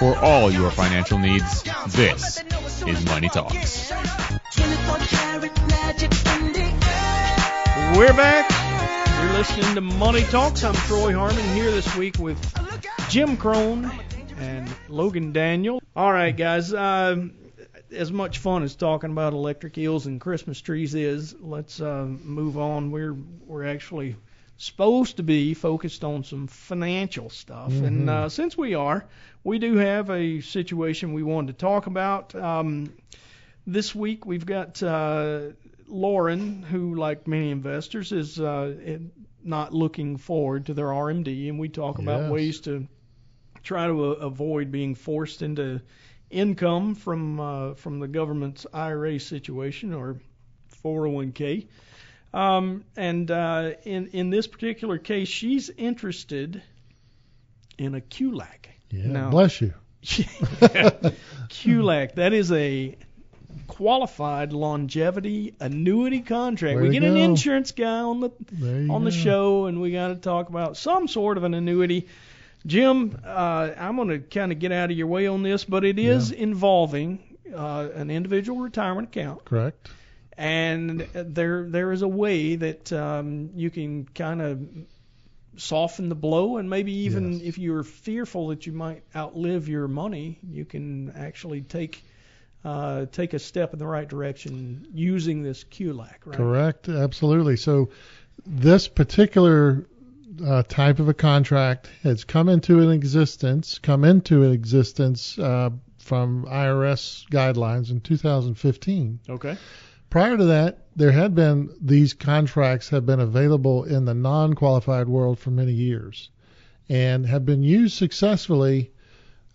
For all your financial needs, this is Money Talks. We're back. You're listening to Money Talks. I'm Troy Harmon here this week with Jim Crone and Logan Daniel. All right, guys. Uh, as much fun as talking about electric eels and Christmas trees is, let's uh, move on. We're we're actually supposed to be focused on some financial stuff, Mm-hmm. and uh, since we are, we do have a situation we wanted to talk about. Um, this week we've got uh, Lauren, who, like many investors, is uh, not looking forward to their RMD, and we talk about ways to try to uh, avoid being forced into income from uh, from the government's IRA situation or 401k. Um, and uh, in in this particular case, she's interested in a QLAC. Yeah, Now- bless you. QLAC, that is a qualified longevity annuity contract. Way we to get an insurance guy on the There you on the go. show, and we got to talk about some sort of an annuity. Jim, uh, I'm going to kind of get out of your way on this, but it is involving uh, an individual retirement account, Correct. And there there is a way that um, you can kind of soften the blow, and maybe even Yes. if you're fearful that you might outlive your money, you can actually take uh, take a step in the right direction using this QLAC, right? Correct. Absolutely. So this particular uh, type of a contract has come into an existence, come into an existence uh, from IRS guidelines in 2015. Okay. Prior to that, there had been these contracts have been available in the non-qualified world for many years, and have been used successfully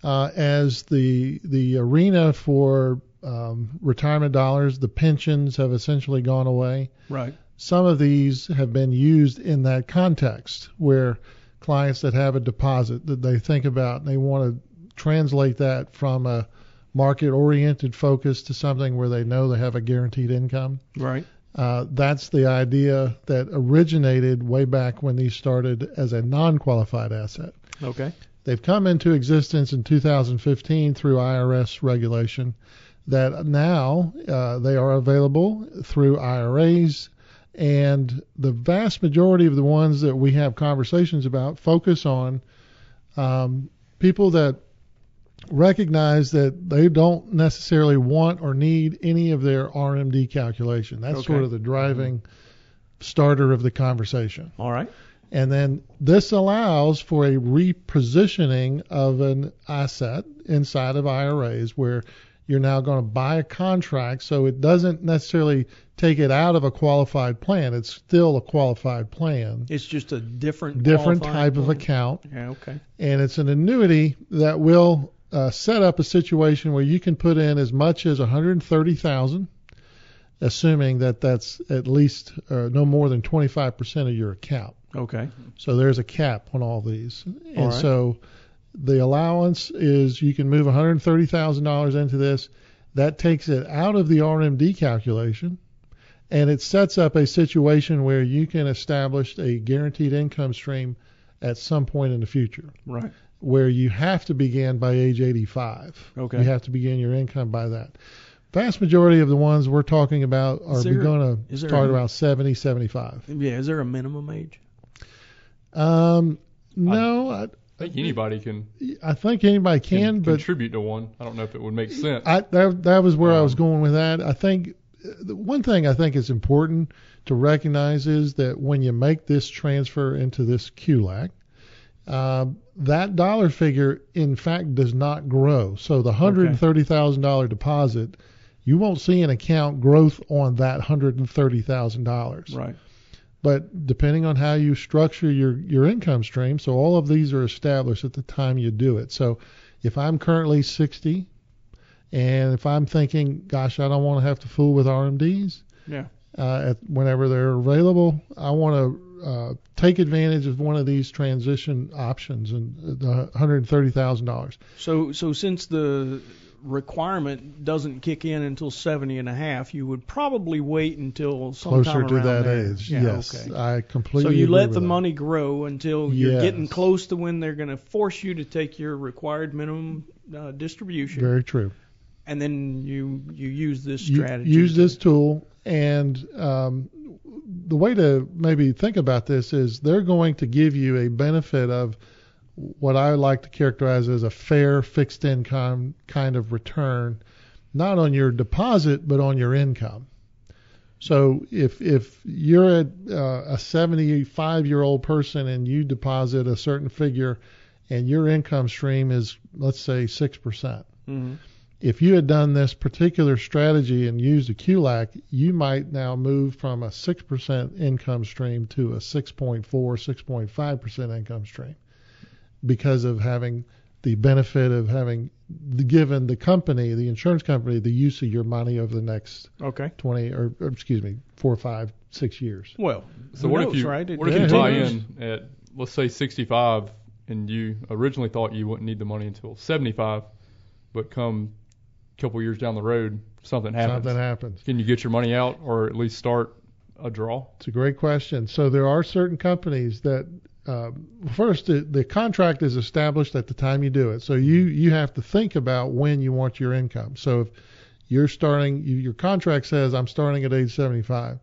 uh, as the the arena for um, retirement dollars. The pensions have essentially gone away. Right. Some of these have been used in that context where clients that have a deposit that they think about and they want to translate that from a market oriented focus to something where they know they have a guaranteed income. Right. Uh, that's the idea that originated way back when these started as a non qualified asset. Okay. They've come into existence in 2015 through IRS regulation that now uh, they are available through IRAs. And the vast majority of the ones that we have conversations about focus on um, people that recognize that they don't necessarily want or need any of their RMD calculation. That's Okay. sort of the driving starter of the conversation. All right. And then this allows for a repositioning of an asset inside of IRAs where you're now going to buy a contract so it doesn't necessarily take it out of a qualified plan. It's still a qualified plan, It's just a different different type of account, Yeah. Okay. and it's an annuity that will uh, set up a situation where you can put in as much as 130,000 assuming that that's at least uh, no more than 25% of your account. Okay. So there's a cap on all these. And All right. so the allowance is you can move $130,000 into this. That takes it out of the RMD calculation and it sets up a situation where you can establish a guaranteed income stream at some point in the future Right. Where you have to begin by age 85. Okay. You have to begin your income by that. Vast majority of the ones we're talking about are there- going to start a- around 70, 75. Yeah. Is there a minimum age? Um, no, I, I think anybody can I think anybody can, can, but contribute to one. I don't know if it would make sense. I, that that was where I was Um, going with that. I think uh, the one thing I think is important to recognize is that when you make this transfer into this QLAC, uh, that dollar figure in fact does not grow. So the hundred and thirty thousand dollar deposit, you won't see an account growth on that hundred and thirty thousand dollars. Right. But depending on how you structure your, your income stream, so all of these are established at the time you do it. So if I'm currently 60 and if I'm thinking, gosh, I don't want to have to fool with RMDs Yeah. Uh, at, whenever they're available, I want to uh, take advantage of one of these transition options and the $130,000. So so since the requirement doesn't kick in until 70 and a half, you would probably wait until sometime Closer to that there. age. Yeah, yes, Okay. I completely So you let the that. money grow until you're getting close to when they're going to force you to take your required minimum uh, distribution, Very true. And then you you use this You strategy. use this tool, and um, the way to maybe think about this is they're going to give you a benefit of what I like to characterize as a fair fixed income kind of return, not on your deposit but on your income. So if if you're a, uh, a 75 year old person and you deposit a certain figure, and your income stream is let's say six percent, Mhm. If you had done this particular strategy and used a QLAC, you might now move from a 6% income stream to a 6.4, 6.5% income stream because of having the benefit of having given the company, the insurance company, the use of your money over the next Okay. 20 or, or excuse me, four, five, six years. Well, So what knows, if you right? It what if Yeah, you buy in at let's say 65 and you originally thought you wouldn't need the money until 75, but come a couple years down the road something happens. Something happens. Can you get your money out or at least start a draw? It's a great question. So there are certain companies that um, first the, the contract is established at the time you do it. So you you have to think about when you want your income. So if you're starting, you, your contract says I'm starting at age 75.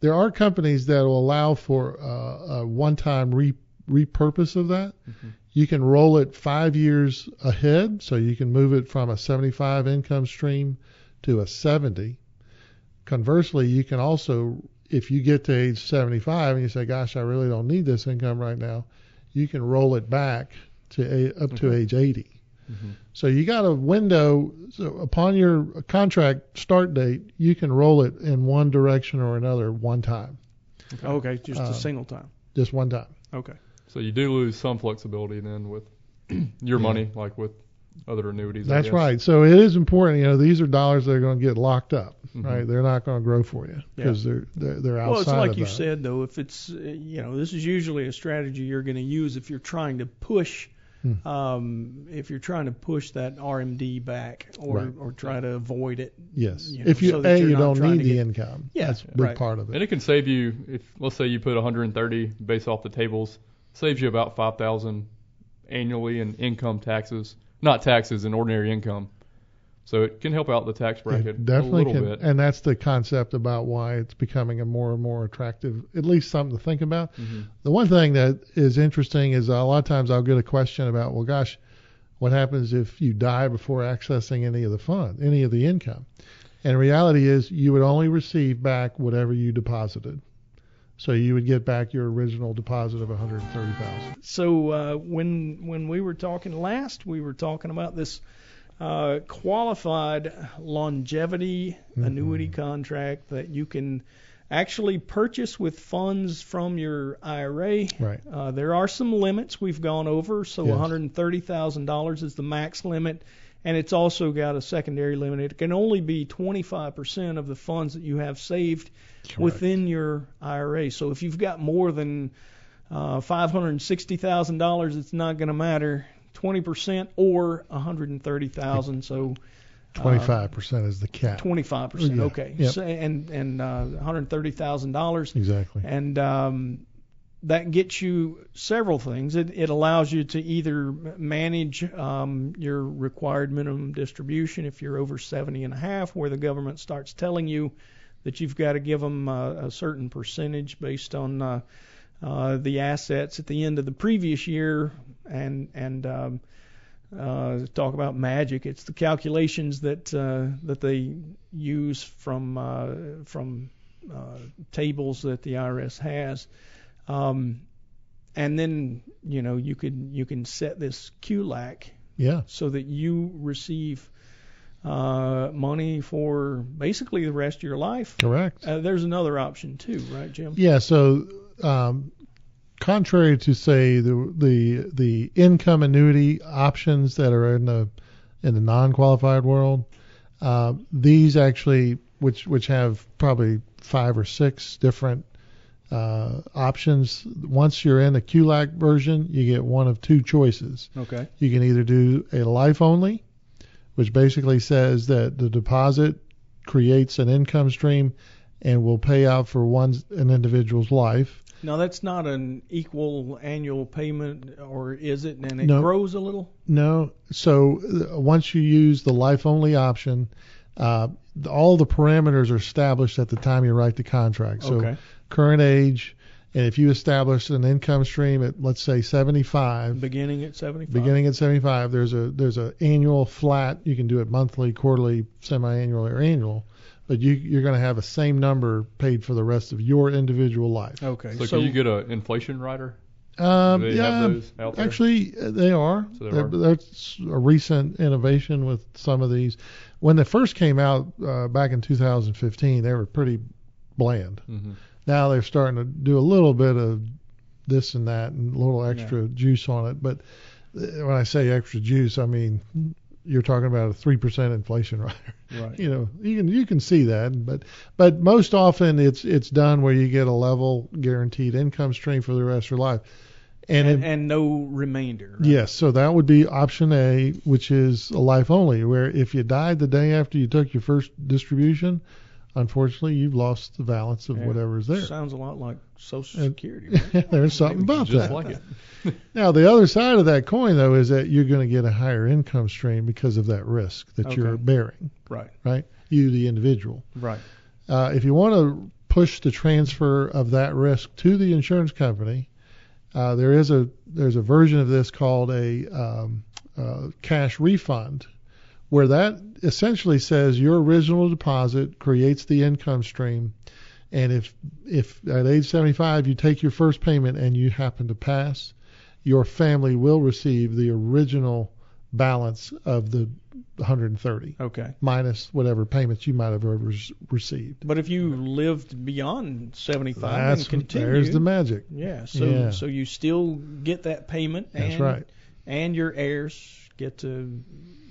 There are companies that will allow for uh, a one-time re, repurpose of that. You can roll it five years ahead, so you can move it from a 75 income stream to a 70. Conversely, you can also if you get to age 75 and you say, "Gosh, I really don't need this income right now," you can roll it back to a, up to age 80. So you got a window. So upon your contract start date, you can roll it in one direction or another one time, Okay, just Uh, a single time. just one time. Okay. So you do lose some flexibility then with your money, like with other annuities. That's right. So it is important. You know, these are dollars that are going to get locked up, Mhm. right? They're not going to grow for you Yeah. because they're, they're they're outside Well, it's like of you that. said though. If it's uh, you know, this is usually a strategy you're going to use if you're trying to push. Hmm. Um, if you're trying to push that RMD back or Right. or try to avoid it. Yes. you know, if you so a you're you don't need the get- income. Yeah, That's a big right. part of it. And it can save you if let's say you put 130 based off the tables, saves you about 5,000 annually in income taxes, not taxes in ordinary income. So it can help out the tax bracket It definitely a little can, bit. and that's the concept about why it's becoming a more and more attractive, at least something to think about. Mhm. The one thing that is interesting is a lot of times I'll get a question about, well, gosh, what happens if you die before accessing any of the fund, any of the income? And reality is you would only receive back whatever you deposited. So you would get back your original deposit of 130,000. So uh, when when we were talking last, we were talking about this uh, qualified longevity Mhm. annuity contract that you can actually purchase with funds from your IRA. Right. Uh, there are some limits we've gone over, so Yes. $130,000 is the max limit, and it's also got a secondary limit. It can only be 25% of the funds that you have saved within your IRA. So if you've got more than uh, $560,000, it's not going to matter. 20% or 130,000. So 25% is the cap. 25%. Yeah, Okay. yep. So, and and uh, $130,000 Exactly. and um, that gets you several things. It, it allows you to either manage um, your required minimum distribution if you're over 70 and a half, where the government starts telling you that you've got to give them a certain percentage based on uh, uh, the assets at the end of the previous year, and and um, uh, talk about magic. It's the calculations that uh, that they use from uh, from tables that the IRS has. Um, and then you know you could you can set this QLAC Yeah. so that you receive uh, money for basically the rest of your life. Correct. Uh, there's another option too, right, Jim? Yeah. So, um, contrary to say the the the income annuity options that are in the in the non-qualified world, uh, these actually, which which have probably five or six different uh, options. Once you're in the QLAC version, you get one of two choices. Okay. You can either do a life only, which basically says that the deposit creates an income stream and will pay out for one an individual's life. Now that's not an equal annual payment, or is it? And it No. grows a little. No. So uh, once you use the life only option, uh, all the parameters are established at the time you write the contract. So okay. Current age, and if you establish an income stream at let's say 75, Beginning at 75. beginning at 75, there's a there's a annual flat. You can do it monthly, quarterly, semi-annual, or annual. But you, you're going to have the same number paid for the rest of your individual life. Okay. So, can you get an inflation rider? Um, Do they yeah, have those out there? Actually, uh, they are. So they They're- That's a recent innovation with some of these. When they first came out uh, back in 2015, they were pretty bland. hmm Now they're starting to do a little bit of this and that and a little extra juice on it. But uh, when I say extra juice, I mean you're talking about a three percent inflation rider. right. You know, you can you can see that, but but most often it's it's done where you get a level guaranteed income stream for the rest of your life. And, And, it, and no remainder. right? Yes, so that would be option A, which is a life only, where if you died the day after you took your first distribution, unfortunately you've lost the balance of Yeah. whatever's there. Sounds a lot like Social And- Security. Right? There's something about Just that. like it. Now the other side of that coin though is that you're going to get a higher income stream because of that risk that you're bearing, right. right? You the individual. Right. Uh, if you want to push the transfer of that risk to the insurance company, uh, there is a there's a version of this called a um, uh, cash refund, where that essentially says your original deposit creates the income stream, and if if at age 75 you take your first payment and you happen to pass, your family will receive the original balance of the 130 Okay. minus whatever payments you might have ever received. But if you lived beyond 75 That's and continue, there's the magic. yeah, so Yeah. so you still get that payment, That's right. and your heirs get to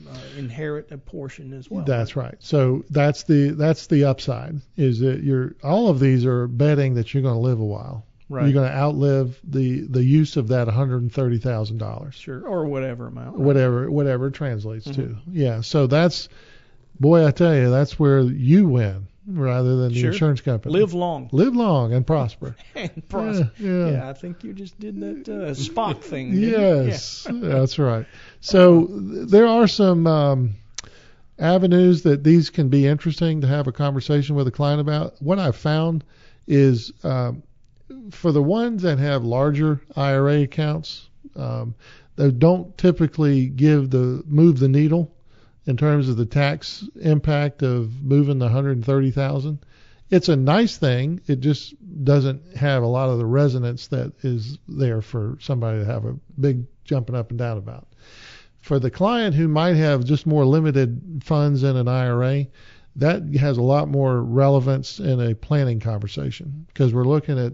uh, inherit a portion as well. That's right. So that's the that's the upside is that you're all of these are betting that you're going to live a while. right. You're going to outlive the the use of that $130,000. sure, or whatever amount. right? Whatever whatever it translates to. Mhm. Yeah. So that's boy I tell you that's where you win rather than the insurance company. Live long live long and prosper. and prosper. Yeah, yeah. Yeah, I think you just did that uh, Spock thing. Yes, that's right. So th- there are some um, avenues that these can be interesting to have a conversation with a client about. What I've found is um, for the ones that have larger IRA accounts, um, they don't typically give the move the needle in terms of the tax impact of moving the 130,000. It's a nice thing. It just doesn't have a lot of the resonance that is there for somebody to have a big jumping up and down about. For the client who might have just more limited funds in an IRA, that has a lot more relevance in a planning conversation because we're looking at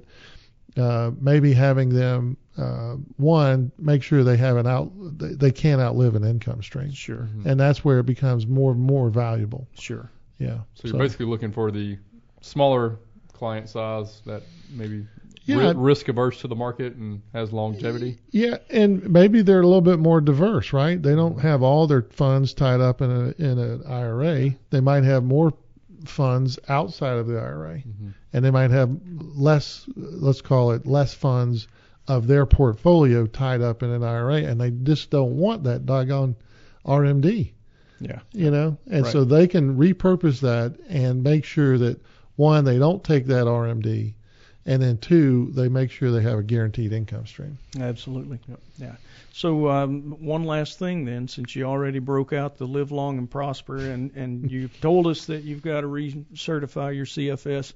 uh, maybe having them uh, one make sure they have an out they, they can't outlive an income stream, Sure, and that's where it becomes more and more valuable. sure. Yeah. So you're basically looking for the smaller client size that maybe Yeah. risk averse to the market and has longevity. Yeah, and maybe they're a little bit more diverse, right? They don't have all their funds tied up in a in an IRA. They might have more funds outside of the IRA, Mhm. and they might have less, let's call it less funds of their portfolio tied up in an IRA, and they just don't want that doggone RMD, Yeah. you know. And Right. so they can repurpose that and make sure that one, they don't take that RMD, and then two, they make sure they have a guaranteed income stream. Absolutely. Yeah. So um, one last thing then, since you already broke out the live long and prosper, and and you've told us that you've got to recertify your CFS.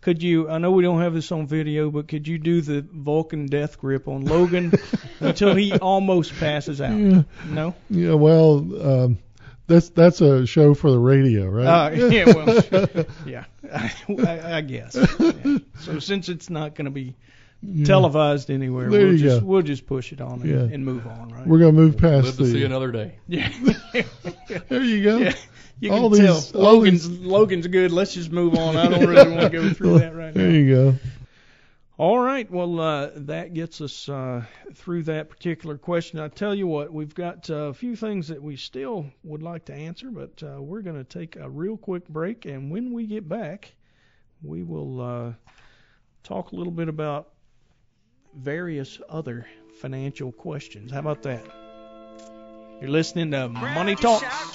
Could you? I know we don't have this on video, but could you do the Vulcan death grip on Logan until he almost passes out? Yeah. No. Yeah, well, um, that's that's a show for the radio, right? Uh, yeah. Well. Yeah. I, I guess. Yeah. So since it's not going to be Yeah. televised anywhere, There we'll just go. we'll just push it on and, Yeah. and move on, right? We're gonna move Live past to see the. another day. Yeah. There you go. yeah. You All can these- tell all Logan's Logan's good. Let's just move on. I don't really want to go through that right There now. There you go. All right. Well, uh, that gets us uh, through that particular question. I tell you what, we've got uh, a few things that we still would like to answer, but uh, we're going to take a real quick break, and when we get back, we will uh, talk a little bit about various other financial questions. How about that? You're listening to Money Talks.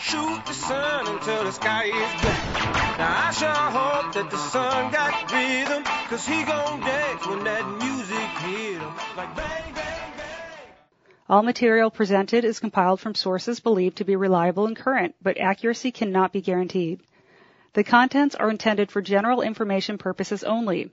Shoot the sun until the sky is black. Now I sure hope that the sun got rhythm, cause he gon' dance when that music hit him. Like bang, bang, bang. All material presented is compiled from sources believed to be reliable and current, but accuracy cannot be guaranteed. The contents are intended for general information purposes only.